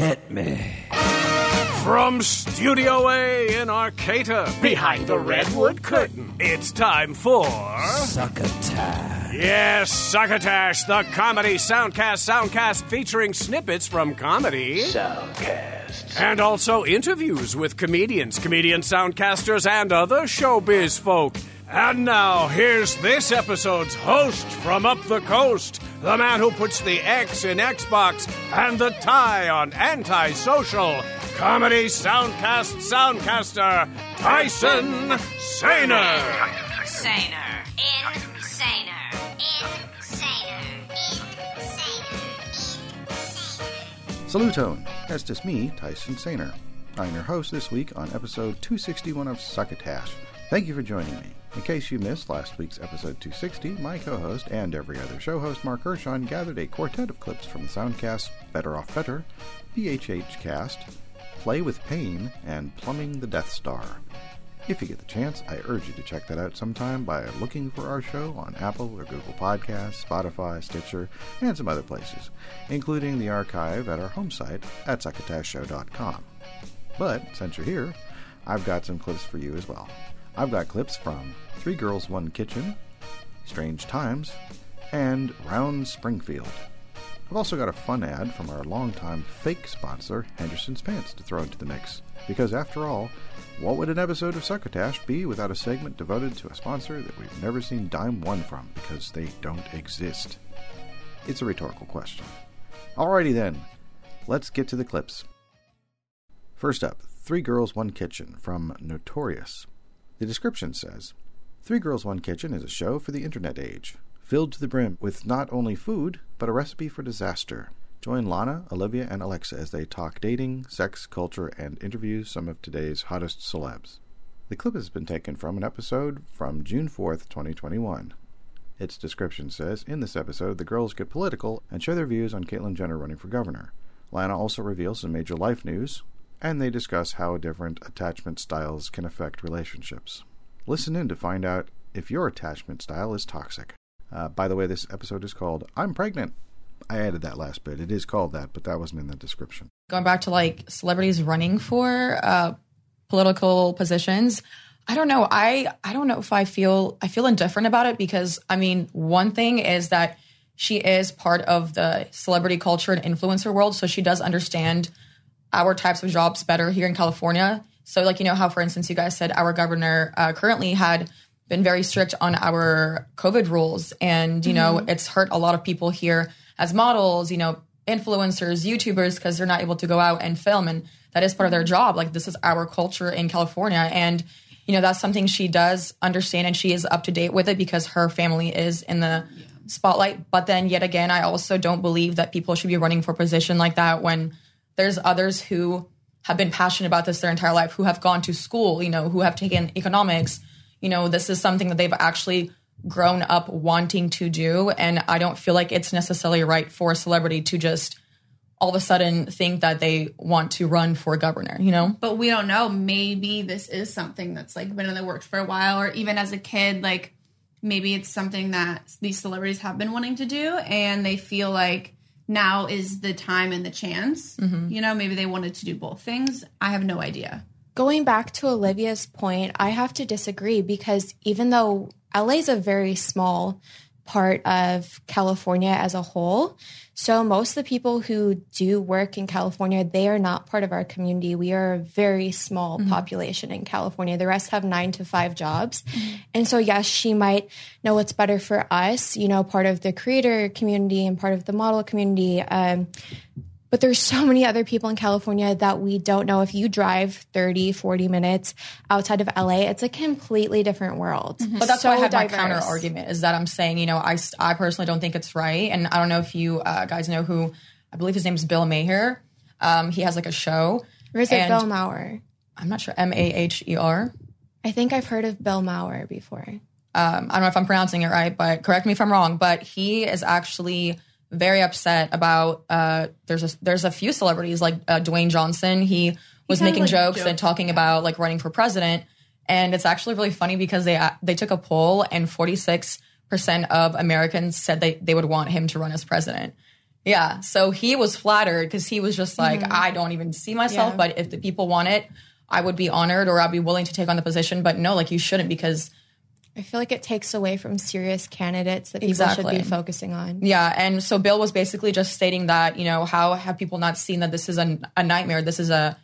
Hit me. From Studio A in Arcata, behind the redwood curtain, it's time for. Succotash. Yes, Succotash, the comedy soundcast soundcast featuring snippets from comedy. Soundcast. And also interviews with comedians, comedian soundcasters, and other showbiz folk. And now, here's this episode's host from up the coast, the man who puts the X in Xbox and the tie on antisocial, comedy soundcast soundcaster, Tyson Saner. Saner. Insaner. Insaner. Insaner. Salutone, that's just me, Tyson Saner. I'm your host this week on episode 261 of Succotash. Thank you for joining me. In case you missed last week's episode 260, my co host and every other show host, Mark Hershon, gathered a quartet of clips from the soundcasts Better Off Better, BHH Cast, Play with Pain, and Plumbing the Death Star. If you get the chance, I urge you to check that out sometime by looking for our show on Apple or Google Podcasts, Spotify, Stitcher, and some other places, including the archive at our home site at succotashshow.com. But since you're here, I've got some clips for you as well. I've got clips from Three Girls, One Kitchen, Strange Times, and Round Springfield. I've also got a fun ad from our longtime fake sponsor, Henderson's Pants, to throw into the mix. Because after all, what would an episode of Succotash be without a segment devoted to a sponsor that we've never seen dime one from because they don't exist? It's a rhetorical question. Alrighty then, let's get to the clips. First up, Three Girls, One Kitchen from Notorious. The description says Three Girls, One Kitchen is a show for the internet age, filled to the brim with not only food, but a recipe for disaster. Join Lana, Olivia, and Alexa as they talk dating, sex, culture, and interview some of today's hottest celebs. The clip has been taken from an episode from June 4th, 2021. Its description says In this episode, the girls get political and share their views on Caitlyn Jenner running for governor. Lana also reveals some major life news, and they discuss how different attachment styles can affect relationships. Listen in to find out if your attachment style is toxic. Uh, by the way, this episode is called I'm Pregnant. I added that last bit. It is called that, but that wasn't in the description. Going back to like celebrities running for uh, political positions, I don't know. I I don't know if I feel I feel indifferent about it because I mean, one thing is that she is part of the celebrity culture and influencer world, so she does understand our types of jobs better here in California. So, like, you know, how, for instance, you guys said our governor uh, currently had been very strict on our COVID rules. And, you know, it's hurt a lot of people here as models, you know, influencers, YouTubers, because they're not able to go out and film. And that is part of their job. Like, this is our culture in California. And, you know, that's something she does understand and she is up to date with it because her family is in the spotlight. But then, yet again, I also don't believe that people should be running for position like that when there's others who have been passionate about this their entire life, who have gone to school, you know, who have taken economics. You know, this is something that they've actually grown up wanting to do. And I don't feel like it's necessarily right for a celebrity to just all of a sudden think that they want to run for governor, you know? but we don't know. Maybe this is something that's like been in the works for a while, or even as a kid, like maybe it's something that these celebrities have been wanting to do, and they feel like now is the time and the chance. Mm-hmm. You know, maybe they wanted to do both things. I have no idea. Going back to Olivia's point, I have to disagree because even though LA is a very small part of California as a whole, so most of the people who do work in California, they are not part of our community. We are a very small population in California. The rest have nine to five jobs. And so, yes, she might know what's better for us, you know, part of the creator community and part of the model community. Um, but there's so many other people in California that we don't know. If you drive 30, 40 minutes outside of LA, it's a completely different world. But that's why I So had my counter argument is that I'm saying, you know, I, I personally don't think it's right. And I don't know if you uh, guys know who, I believe his name is Bill Maher. Um, he has like a show. Or is it Bill Maurer? I'm not sure, M A H E R. I think I've heard of Bill Maurer before. um, I don't know if I'm pronouncing it right, but correct me if I'm wrong. But he is actually very upset about. Uh, there's a there's a few celebrities like uh, Dwayne Johnson. He was kinda, making like, jokes joked, and talking about like running for president, and it's actually really funny because they uh, they took a poll and 46 percent of Americans said they they would want him to run as president. Yeah. So he was flattered because he was just like, I don't even see myself, Yeah. but if the people want it, I would be honored or I'd be willing to take on the position. But no, like you shouldn't because I feel like it takes away from serious candidates that people Exactly. should be focusing on. Yeah, and so Bill was basically just stating that you know how have people not seen that this is a, a nightmare? This is a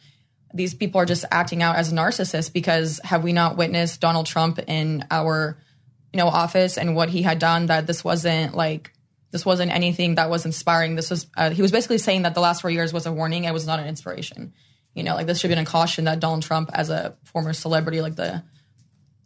these people are just acting out as narcissists because have we not witnessed Donald Trump in our you know office and what he had done that this wasn't like this wasn't anything that was inspiring. This was uh, he was basically saying that the last four years was a warning. It was not an inspiration. You know, like this should be a caution that Donald Trump, as a former celebrity, like the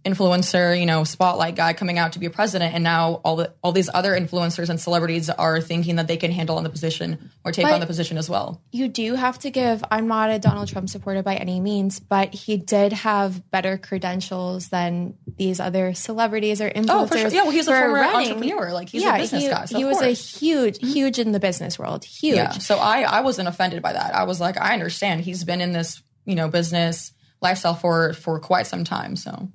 influencer, you know, spotlight guy coming out to be a president, and now all the all these other influencers and celebrities are thinking that they can handle on the position or take But- on the position as well. You do have to give, I'm not a Donald Trump supporter by any means, but he did have better credentials than these other celebrities or influencers. Oh, for sure. Yeah, well, he's a former running. entrepreneur. Like, he's a business he, guy, so he was a course. Mm-hmm. huge, huge in the business world. Huge. Yeah. So I I wasn't offended by that. I was like, I understand. He's been in this you know business lifestyle for for quite some time. So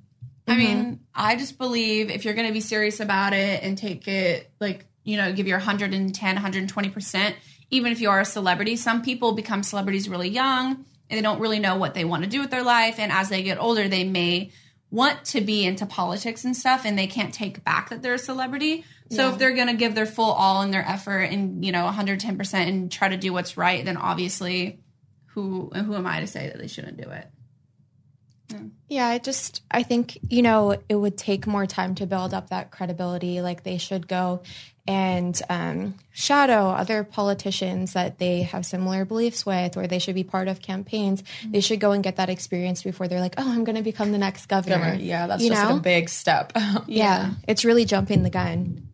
I mm-hmm. mean, I just believe if you're going to be serious about it and take it, like, you know, give your 110, 120%, even if you are a celebrity, some people become celebrities really young and they don't really know what they want to do with their life. And as they get older, they may want to be into politics and stuff and they can't take back that they're a celebrity. So if they're going to give their full all in their effort and, you know, 110% and try to do what's right, then obviously who who am I to say that they shouldn't do it? Yeah, I just I think you know it would take more time to build up that credibility. Like they should go and um, shadow other politicians that they have similar beliefs with, or they should be part of campaigns. They should go and get that experience before they're like, "Oh, I'm going to become the next governor." yeah, that's you just know? like a big step. yeah, it's really jumping the gun.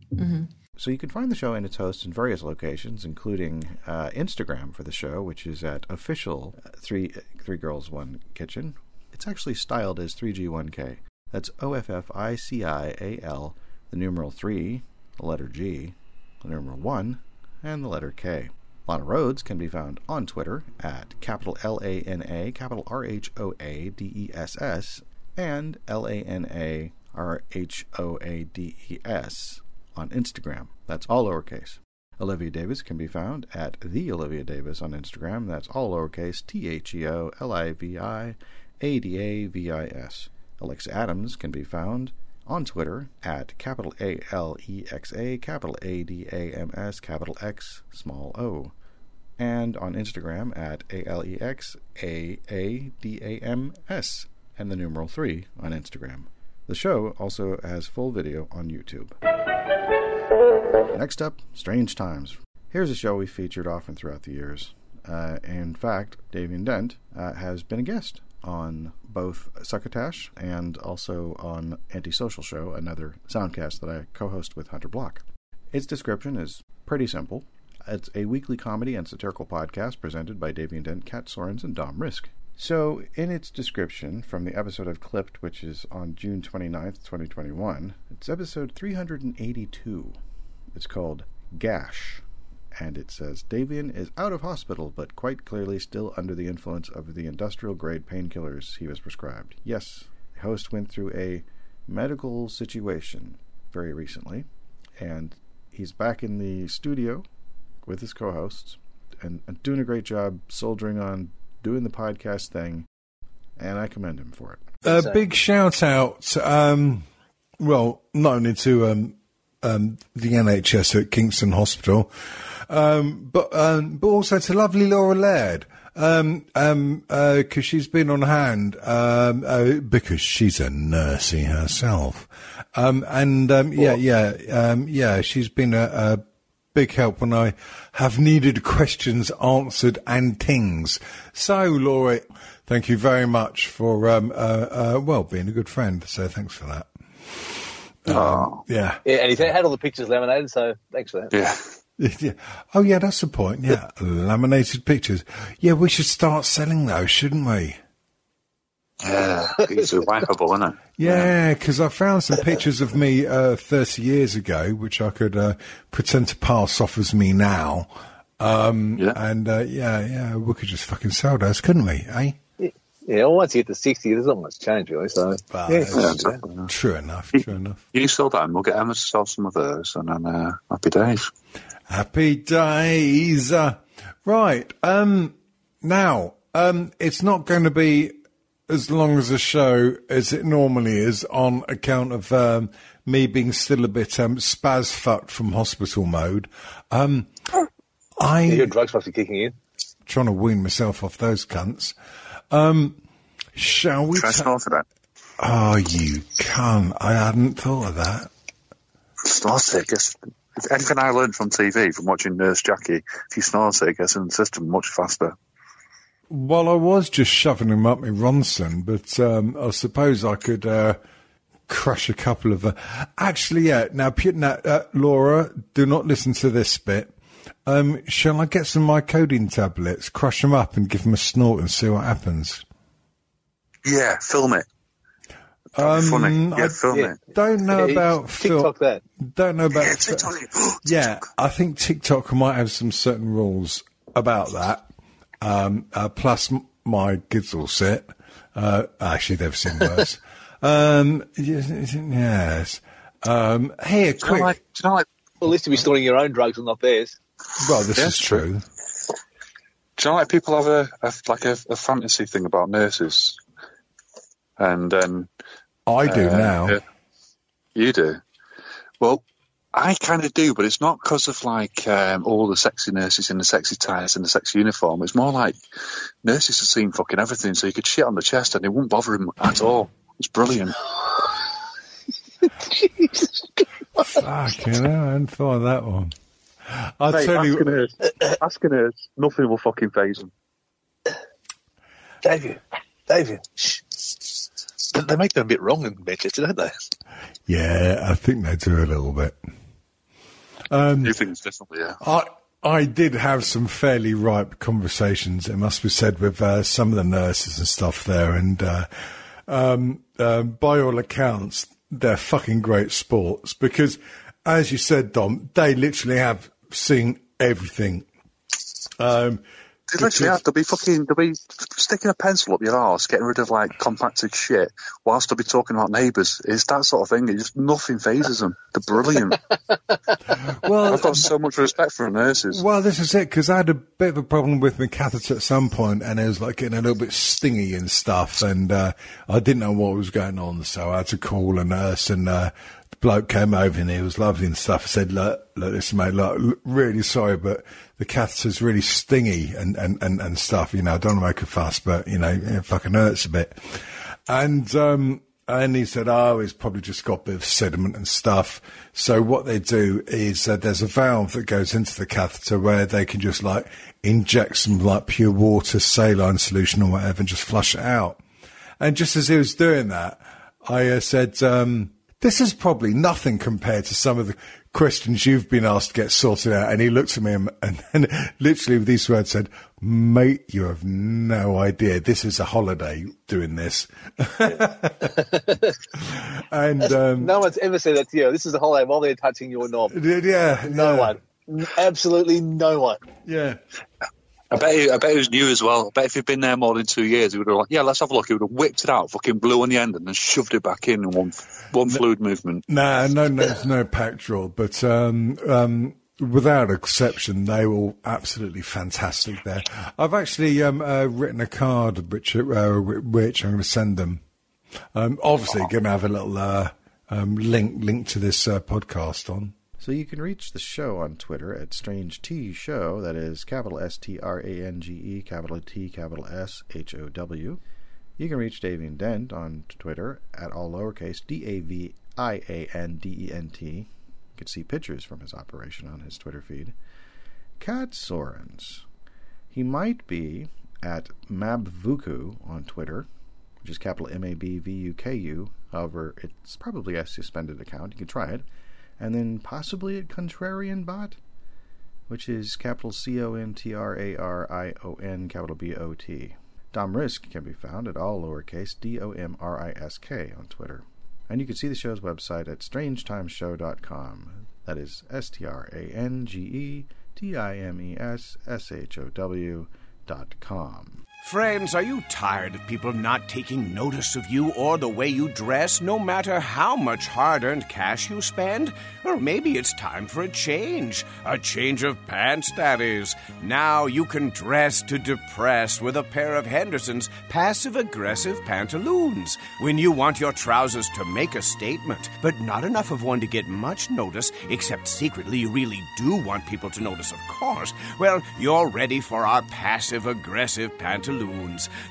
So you can find the show and its hosts in various locations, including uh, Instagram for the show, which is at official uh, three three girls one kitchen. It's actually styled as 3G1K. That's O F F I C I A L, the numeral three, the letter G, the numeral one, and the letter K. Lana Rhoades can be found on Twitter at capital L A N A, capital R H O A D E S S, and L A N A R H O A D E S on Instagram. That's all lowercase. Olivia Davis can be found at the Olivia Davis on Instagram. That's all lowercase T H E O L I V I A D A V I S. Alexa Adams can be found on Twitter at capital A L E X A, capital A D A M S, capital X, small o. And on Instagram at A L E X A A D A M S, and the numeral 3 on Instagram. The show also has full video on YouTube. Next up, Strange Times. Here's a show we featured often throughout the years. Uh, in fact, Davian Dent uh, has been a guest on both Succotash and also on Antisocial Show, another soundcast that I co host with Hunter Block. Its description is pretty simple. It's a weekly comedy and satirical podcast presented by Davian Dent, Kat Sorens, and Dom Risk. So, in its description from the episode I've clipped, which is on June 29th, 2021, it's episode 382. It's called Gash, and it says Davian is out of hospital, but quite clearly still under the influence of the industrial grade painkillers he was prescribed. Yes, the host went through a medical situation very recently, and he's back in the studio with his co hosts and, and doing a great job soldiering on, doing the podcast thing, and I commend him for it. A big shout out, um, well, not only to um, um, the NHS at Kingston Hospital, um, but um, but also to lovely Laura Laird. Um, um, uh 'cause she's been on hand, um, uh, because she's a nursey herself. Um, and, um, yeah, yeah, um, yeah, she's been a, a big help when I have needed questions answered and things. So, Laura, thank you very much for, um, uh, uh, well, being a good friend. So thanks for that. Um, yeah. Yeah, and he had all the pictures laminated, so thanks for that. Yeah. Yeah. Oh, yeah, that's the point. Yeah. Laminated pictures. Yeah, we should start selling those, shouldn't we? Yeah. It's whackable, isn't it? Yeah, because I found some pictures of me uh, 30 years ago, which I could uh, pretend to pass off as me now. Um, Yeah. And uh, yeah, yeah, we could just fucking sell those, couldn't we? Eh? Yeah, well, once you get to 60, there's not much change, really. So, Well, yeah, Yeah, exactly. True enough. True enough. You sell them, we'll get Emma to sell some of those, and then uh, happy days. Happy days. Uh, right. Um, now, um, it's not going to be as long as a show as it normally is on account of um, me being still a bit um, spaz fucked from hospital mode. Um, I Your drugs must be kicking in. trying to wean myself off those cunts. Um, shall we? Try ta- that. oh, you cunt! I hadn't thought of that. Snort it. Gets, if anything I learned from TV, from watching Nurse Jackie, if you snort it, it gets in the system much faster. Well, I was just shoving him up my Ronson, but um, I suppose I could uh, crush a couple of. Uh, actually, yeah. Now, Pu- now uh, Laura, do not listen to this bit. Um, shall I get some mycodine tablets, crush them up, and give them a snort and see what happens? Yeah, film it. That'd funny. Um, Yeah, I film yeah. it. Don't know Yeah, about TikTok Phil. that. Don't know about. Yeah, TikTok. Yeah, I think TikTok might have some certain rules about that. Um, uh, plus m- my Gizzle set. Uh, actually, they've seen worse. um, yes. yes. Um, here, Do you know, quick. like, do you know, like, Well, at least to be snorting your own drugs and not theirs. well, this Yeah, is true. do you know, like people have a, a like a, a fantasy thing about nurses, and then I do Uh, now. yeah. You do. Well, I kind of do, but it's not because of like um, all the sexy nurses in the sexy ties and the sexy uniform. It's more like nurses have seen fucking everything, so you could shit on the chest and it wouldn't bother him at all. It's brilliant. Fucking hell, I hadn't thought of that one. I'll Mate, tell you. asking nurse, asking nurse, nothing will fucking phase him. David, David, shh. They- make them a bit wrong in Manchester, don't they? Yeah, I think they do a little bit. New things, definitely, yeah. I I did have some fairly ripe conversations. It must be said with uh, some of the nurses and stuff there, and uh, um, uh, by all accounts, they're fucking great sports because, as you said, Dom, they literally have seen everything. Um, They literally have. They'll be fucking. They'll be sticking a pencil up your arse, getting rid of like compacted shit, whilst they'll be talking about neighbours. It's that sort of thing. It just nothing phases them. They're brilliant. well, I've got so much respect for nurses. Well, this is it because I had a bit of a problem with my catheter at some point, and it was like getting a little bit stingy and stuff, and uh, I didn't know what was going on, so I had to call a nurse, and uh, the bloke came over and he was lovely and stuff. I said, "Look, look, listen, mate, look, really sorry, but the catheter's really stingy and and and, and stuff. You know, I don't want to make a fuss, but you know, it fucking hurts a bit." And um, and he said, "Oh, he's probably just got a bit of sediment and stuff." So what they do is uh, there's a valve that goes into the catheter where they can just like inject some like pure water, saline solution or whatever, and just flush it out. And just as he was doing that, I uh, said, um, "This is probably nothing compared to some of the questions you've been asked to get sorted out." And he looked at me and, and, and literally with these words said, "Mate, you have no idea. This is a holiday doing this." and um, No one's ever said that to you. This is a holiday while they're touching your knob. yeah, No one. Absolutely no one. Yeah. I bet. He, I bet he was new as well. I bet if he'd been there more than two years, he would have like, yeah, let's have a look. He would have whipped it out, fucking blew on the end, and then shoved it back in in one one fluid movement. Nah, no, no, there's no pack draw, but um, um, without exception, they were all absolutely fantastic there. I've actually um, uh, written a card which, uh, which I'm going to send them. Um, obviously, going to have a little uh, um, link link to this uh, podcast on. So you can reach the show on Twitter at Strange T Show. That is capital S T R A N G E, capital T, capital S H O W. You can reach Davian Dent on Twitter at all lowercase D A V I A N D E N T. You can see pictures from his operation on his Twitter feed. Kat Sorens. He might be at Mabvuku on Twitter, which is capital M A B V U K U. However, it's probably a suspended account. You can try it and then possibly at Contrarian Bot, which is capital C O N T R A R I O N, capital B O T. Dom Risk can be found at all lowercase D O M R I S K on Twitter. And you can see the show's website at strangetimeshow.com. That is S T R A N G E T I M E S S H O W dot com. Friends, are you tired of people not taking notice of you or the way you dress, no matter how much hard earned cash you spend? Maybe it's time for a change. A change of pants, that is. Now you can dress to depress with a pair of Henderson's passive aggressive pantaloons. When you want your trousers to make a statement, but not enough of one to get much notice, except secretly you really do want people to notice, of course, well, you're ready for our passive aggressive pantaloons.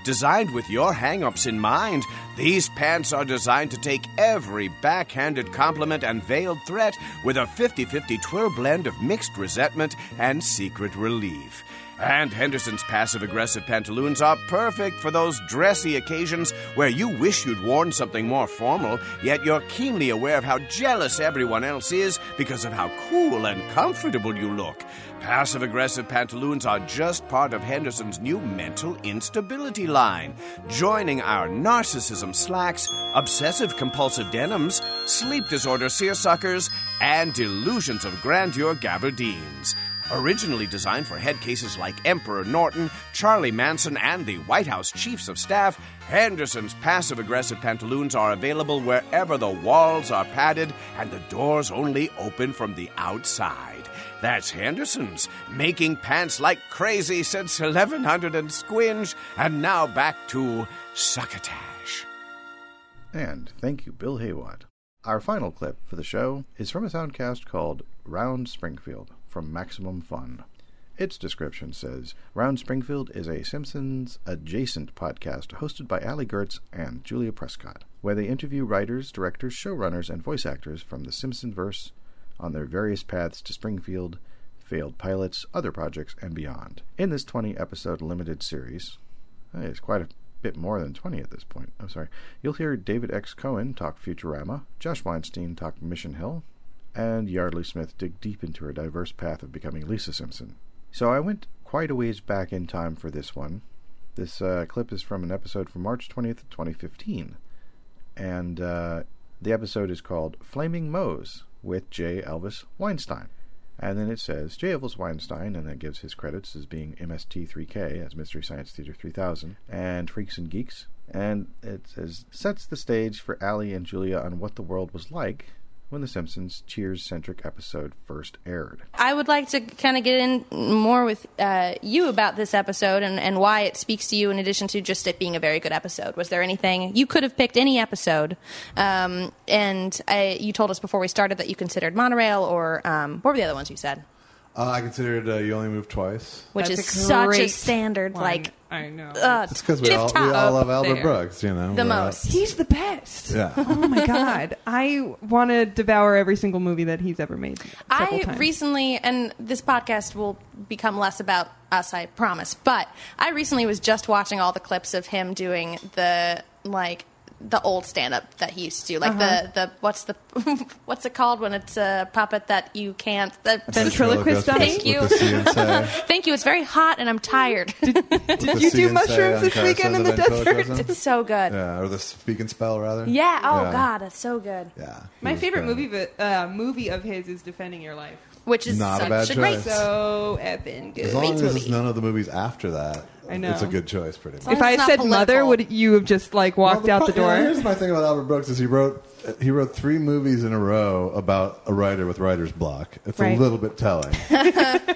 Designed with your hang ups in mind, these pants are designed to take every backhanded compliment and veiled threat with a 50 50 twirl blend of mixed resentment and secret relief. And Henderson's passive aggressive pantaloons are perfect for those dressy occasions where you wish you'd worn something more formal, yet you're keenly aware of how jealous everyone else is because of how cool and comfortable you look. Passive aggressive pantaloons are just part of Henderson's new mental instability line, joining our narcissism slacks, obsessive compulsive denims, sleep disorder seersuckers, and delusions of grandeur gabardines. Originally designed for head cases like Emperor Norton, Charlie Manson, and the White House Chiefs of Staff, Henderson's passive aggressive pantaloons are available wherever the walls are padded and the doors only open from the outside. That's Henderson's, making pants like crazy since 1100 and squinge, and now back to Succotash. And thank you, Bill Haywatt. Our final clip for the show is from a soundcast called Round Springfield from Maximum Fun. Its description says Round Springfield is a Simpsons adjacent podcast hosted by Allie Goertz and Julia Prescott, where they interview writers, directors, showrunners, and voice actors from the Simpsonverse on their various paths to Springfield, failed pilots, other projects, and beyond. In this 20 episode limited series, it's quite a bit more than 20 at this point. I'm sorry. You'll hear David X. Cohen talk Futurama, Josh Weinstein talk Mission Hill, and Yeardley Smith dig deep into her diverse path of becoming Lisa Simpson. So I went quite a ways back in time for this one. This uh, clip is from an episode from March 20th, 2015. And uh, the episode is called Flaming Moe's with J. Elvis Weinstein. And then it says J. Elvis Weinstein, and that gives his credits as being MST3K, as Mystery Science Theater 3000, and Freaks and Geeks. And it says, sets the stage for Allie and Julia on what the world was like when the Simpsons Cheers centric episode first aired. I would like to kind of get in more with uh, you about this episode and, and why it speaks to you in addition to just it being a very good episode. Was there anything you could have picked any episode? Um, and I, you told us before we started that you considered Monorail or um, what were the other ones you said? Uh, I considered uh, You Only Move Twice. Which That's is a such a great standard, one. like I know. uh, It's because we tip all, we top all up love Albert there. Brooks, you know. The We're, uh, most. He's the best. Yeah. Oh my god, I want to devour every single movie that he's ever made. several I times. recently, and this podcast will become less about us, I promise. But I recently was just watching all the clips of him doing the like the old stand up that he used to do, like Uh-huh. the the what's the what's it called when it's a puppet that you can't. The, Ventriloquist. Thank you. With the C and say. Thank you. It's very hot and I'm tired. With the you do mushrooms on this weekend in the desert? It's so good. Yeah, or the speak and spell, rather. Yeah. Oh Yeah. God, it's so good. Yeah. My favorite great. movie, of- uh, movie of his is Defending Your Life. Which is Not a such bad a great. choice. So effing good. As long as movie. none of the movies after that, I know. it's a good choice, pretty much. If I it's had not said mother, would you have just like walked Well, out the pro- yeah, door? here's my thing about Albert Brooks: is he wrote he wrote three movies in a row about a writer with writer's block. It's Right. a little bit telling.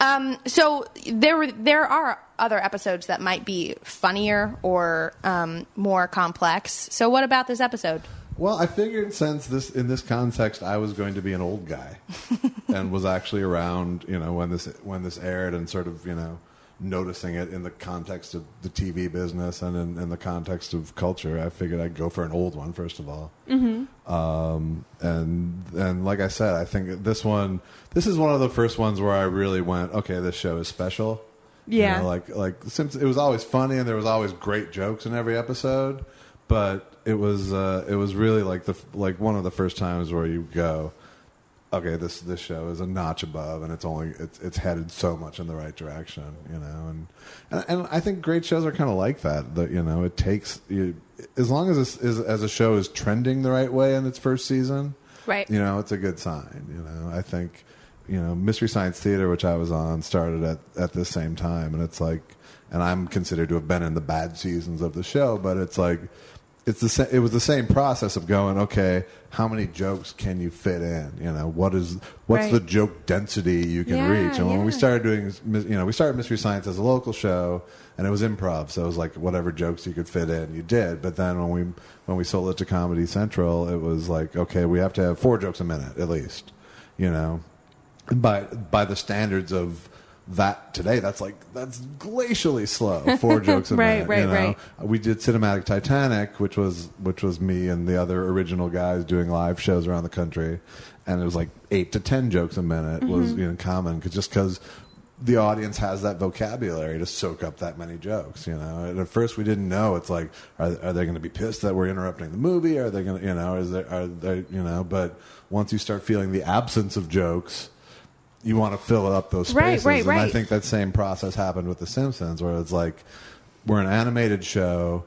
Um, so there there are other episodes that might be funnier or um, more complex. So what about this episode? Well, I figured since this in this context, I was going to be an old guy, and was actually around, you know, when this when this aired, and sort of, you know, noticing it in the context of the TV business and in, in the context of culture. I figured I'd go for an old one first of all. Mm-hmm. Um, and and like I said, I think this one, this is one of the first ones where I really went, okay, this show is special. You Yeah. know, like like since it was always funny and there was always great jokes in every episode, but it was uh, it was really like the like one of the first times where you go, okay, this this show is a notch above, and it's only it's it's headed so much in the right direction, you know, and and, and I think great shows are kind of like that. That you know, it takes you as long as this is as a show is trending the right way in its first season, Right. You know, it's a good sign. You know, I think you know Mystery Science Theater, which I was on, started at at the same time, and it's like. and I'm considered to have been in the bad seasons of the show. But it's like it's the sa- it was the same process of going okay how many jokes can you fit in? You know what is what's Right. the joke density you can Yeah, reach? And when we started doing you know we started mystery science as a local show and it was improv so it was like whatever jokes you could fit in you did. But then when we when we sold it to comedy central it was like okay we have to have four jokes a minute at least you know? By by the standards of that today. That's like that's glacially slow. Four jokes a Right, minute right, you know? right. we did cinematic titanic which was which was me and the other original guys doing live shows around the country. And it was like eight to ten jokes a minute was Mhm. you know common 'cause- just because the audience has that vocabulary to soak up that many jokes you know? And at first we didn't know. It's like are, are they going to be pissed that we're interrupting the movie? Are they going to you know is there are they you know? But once you start feeling the absence of jokes you want to fill up those Right, spaces. right, and I think that same process happened with The Simpsons, where it's like we're an animated show.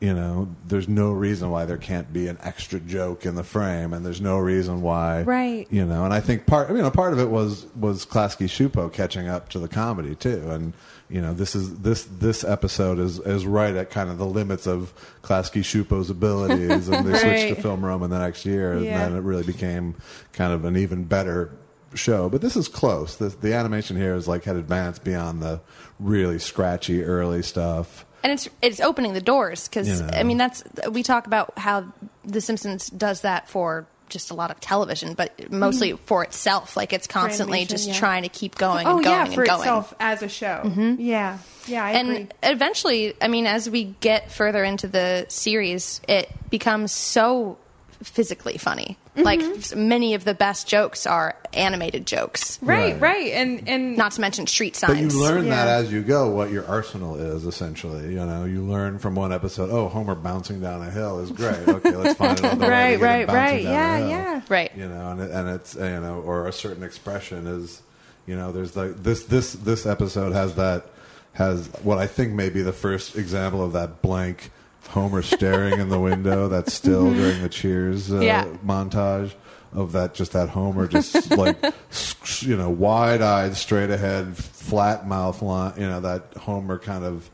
You know, there's no reason why there can't be an extra joke in the frame, and there's no reason why, Right. You know, and I think part, you know, part of it was was Klasky Csupo catching up to the comedy too, and you know, this is this this episode is is right at kind of the limits of Klasky Csupo's abilities, and they switched to Right. Film Roman the next year, Yeah. and then it really became kind of an even better show. But this is close. The, the animation here is like had advanced beyond the really scratchy early stuff. and it's it's opening the doors because You know. I mean that's we talk about how The Simpsons does that for just a lot of television, but mostly Mhm. for itself. Like it's constantly just yeah. trying to keep going oh and going yeah, and for going. itself as a show. Mhm. Yeah, yeah, I and agree. eventually, I mean, as we get further into the series, it becomes so physically funny. Mm-hmm. Like many of the best jokes are animated jokes, Right, right, and and not to mention street signs. But signs. you learn that as you go what your arsenal is essentially. You know, you learn from one episode. Oh, Homer bouncing down a hill is great. Okay, let's find another way to Right, him right, bouncing right. down Yeah, hill. yeah. Right. You know, and it, and it's you know, or a certain expression is, you know, there's like this this this episode has that has what I think may be the first example of that blank Homer staring in the window that's still Mhm. during the Cheers uh, Yeah. montage of that just that Homer just like you know wide eyed straight ahead flat mouth line you know that Homer kind of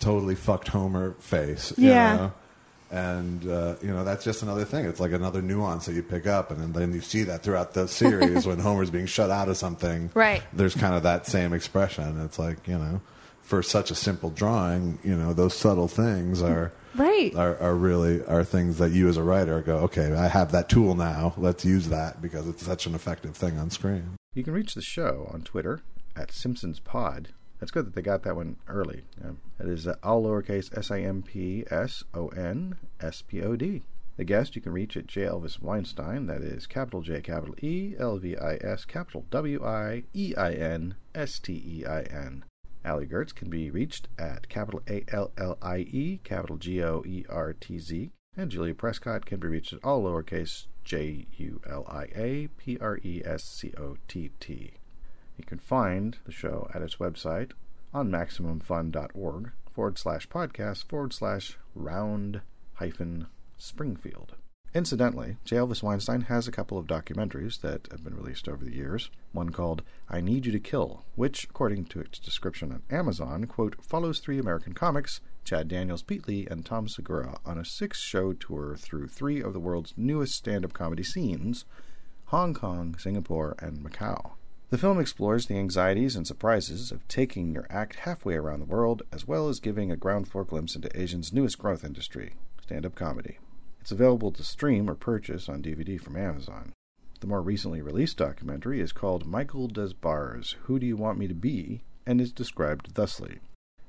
totally fucked Homer face you Yeah. know? and uh, you know that's just another thing it's like another nuance that you pick up and then you see that throughout the series when Homer's being shut out of something Right. there's kind of that same expression it's like you know for such a simple drawing you know those subtle things are Right. are, are really are things that you as a writer go okay i have that tool now let's use that because it's such an effective thing on screen You can reach the show on Twitter at Simpsons Pod. That's good that they got that one early. Um, that is uh, all lowercase s i m p s o n s p o d. The guest you can reach at J. Elvis Weinstein. That is capital J, capital E, L V I S, capital W I E I N S T E I N. Allie Goertz can be reached at capital A L L I E, capital G O E R T Z. And Julia Prescott can be reached at all lowercase J U L I A P R E S C O T T. You can find the show at its website on MaximumFun.org forward slash podcast forward slash round hyphen Springfield. Incidentally, J. Elvis Weinstein has a couple of documentaries that have been released over the years. One called I Need You to Kill, which, according to its description on Amazon, quote, follows three American comics, Chad Daniels Peatley and Tom Segura, on a six show tour through three of the world's newest stand up comedy scenes Hong Kong, Singapore, and Macau. The film explores the anxieties and surprises of taking your act halfway around the world, as well as giving a ground floor glimpse into Asia's newest growth industry, stand up comedy. It's available to stream or purchase on DVD from Amazon. The more recently released documentary is called Michael Des Barres Who Do You Want Me to Be? and is described thusly.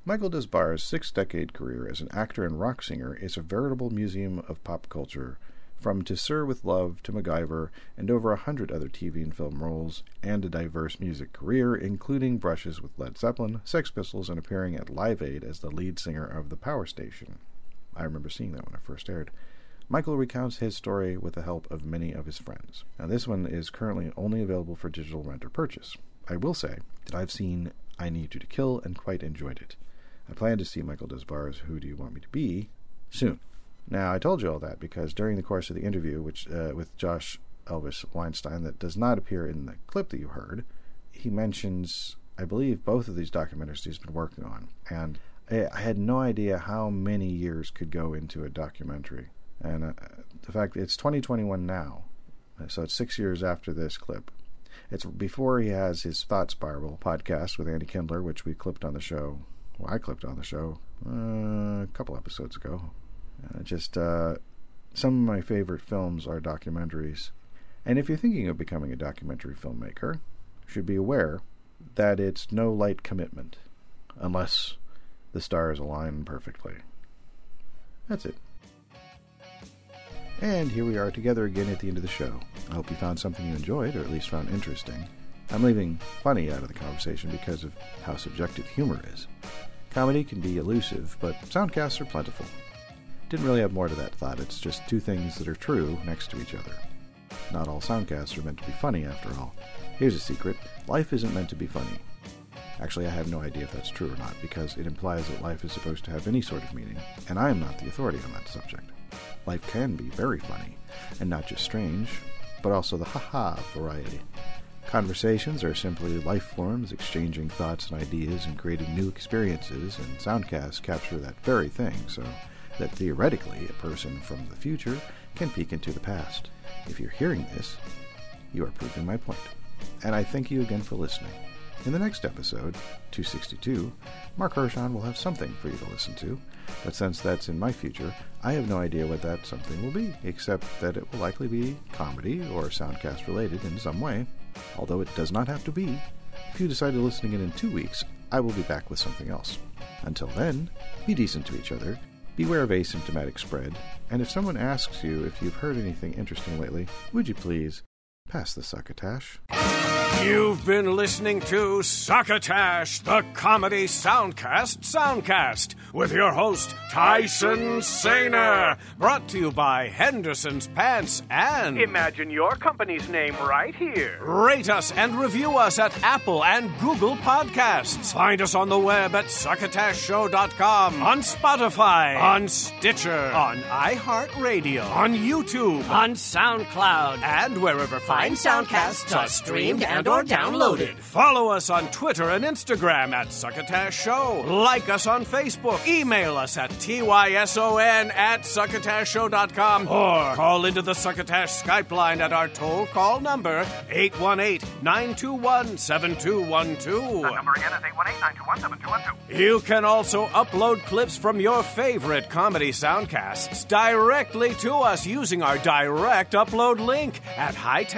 Michael Des Barres' six decade career as an actor and rock singer is a veritable museum of pop culture, from To Sir with Love to MacGyver and over a hundred other TV and film roles, and a diverse music career, including brushes with Led Zeppelin, Sex Pistols, and appearing at Live Aid as the lead singer of The Power Station. I remember seeing that when it first aired. Michael recounts his story with the help of many of his friends. Now, this one is currently only available for digital rent or purchase. I will say that I've seen I Need You to Kill and quite enjoyed it. I plan to see Michael Des Barres Who Do You Want Me to Be soon. Now, I told you all that because during the course of the interview which uh, with Josh Elvis Weinstein that does not appear in the clip that you heard, he mentions I believe both of these documentaries he's been working on. And I had no idea how many years could go into a documentary. And uh, the fact it's 2021 now, so it's six years after this clip. It's before he has his Thought Spiral podcast with Andy Kindler, which we clipped on the show. Well, I clipped on the show uh, a couple episodes ago. Uh, just uh, some of my favorite films are documentaries. And if you're thinking of becoming a documentary filmmaker, you should be aware that it's no light commitment unless the stars align perfectly. That's it. And here we are together again at the end of the show. I hope you found something you enjoyed, or at least found interesting. I'm leaving funny out of the conversation because of how subjective humor is. Comedy can be elusive, but soundcasts are plentiful. Didn't really have more to that thought, it's just two things that are true next to each other. Not all soundcasts are meant to be funny, after all. Here's a secret life isn't meant to be funny. Actually, I have no idea if that's true or not, because it implies that life is supposed to have any sort of meaning, and I am not the authority on that subject. Life can be very funny, and not just strange, but also the ha-ha variety. Conversations are simply life forms exchanging thoughts and ideas and creating new experiences, and soundcasts capture that very thing, so that theoretically a person from the future can peek into the past. If you're hearing this, you are proving my point. And I thank you again for listening. In the next episode, 262, Mark Hershon will have something for you to listen to, but since that's in my future, I have no idea what that something will be, except that it will likely be comedy or soundcast related in some way, although it does not have to be. If you decide to listen again in two weeks, I will be back with something else. Until then, be decent to each other, beware of asymptomatic spread, and if someone asks you if you've heard anything interesting lately, would you please pass the succotash? You've been listening to Succotash, the comedy soundcast soundcast, with your host, Tyson Saner. Brought to you by Henderson's Pants and. Imagine your company's name right here. Rate us and review us at Apple and Google Podcasts. Find us on the web at succotashshow.com, on Spotify, on Stitcher, on iHeartRadio, on YouTube, On SoundCloud. and wherever fine soundcasts are streamed and or downloaded. downloaded. Follow us on Twitter and Instagram at Succotash Show. Like us on Facebook. Email us at tyson at succotashshow.com or call into the Succotash Skype line at our toll call number 818-921-7212. Number again is 818-921-7212. You can also upload clips from your favorite comedy soundcasts directly to us using our direct upload link at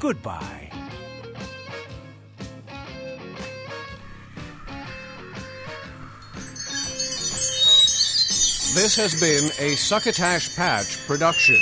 Goodbye. This has been a Succotash Patch production.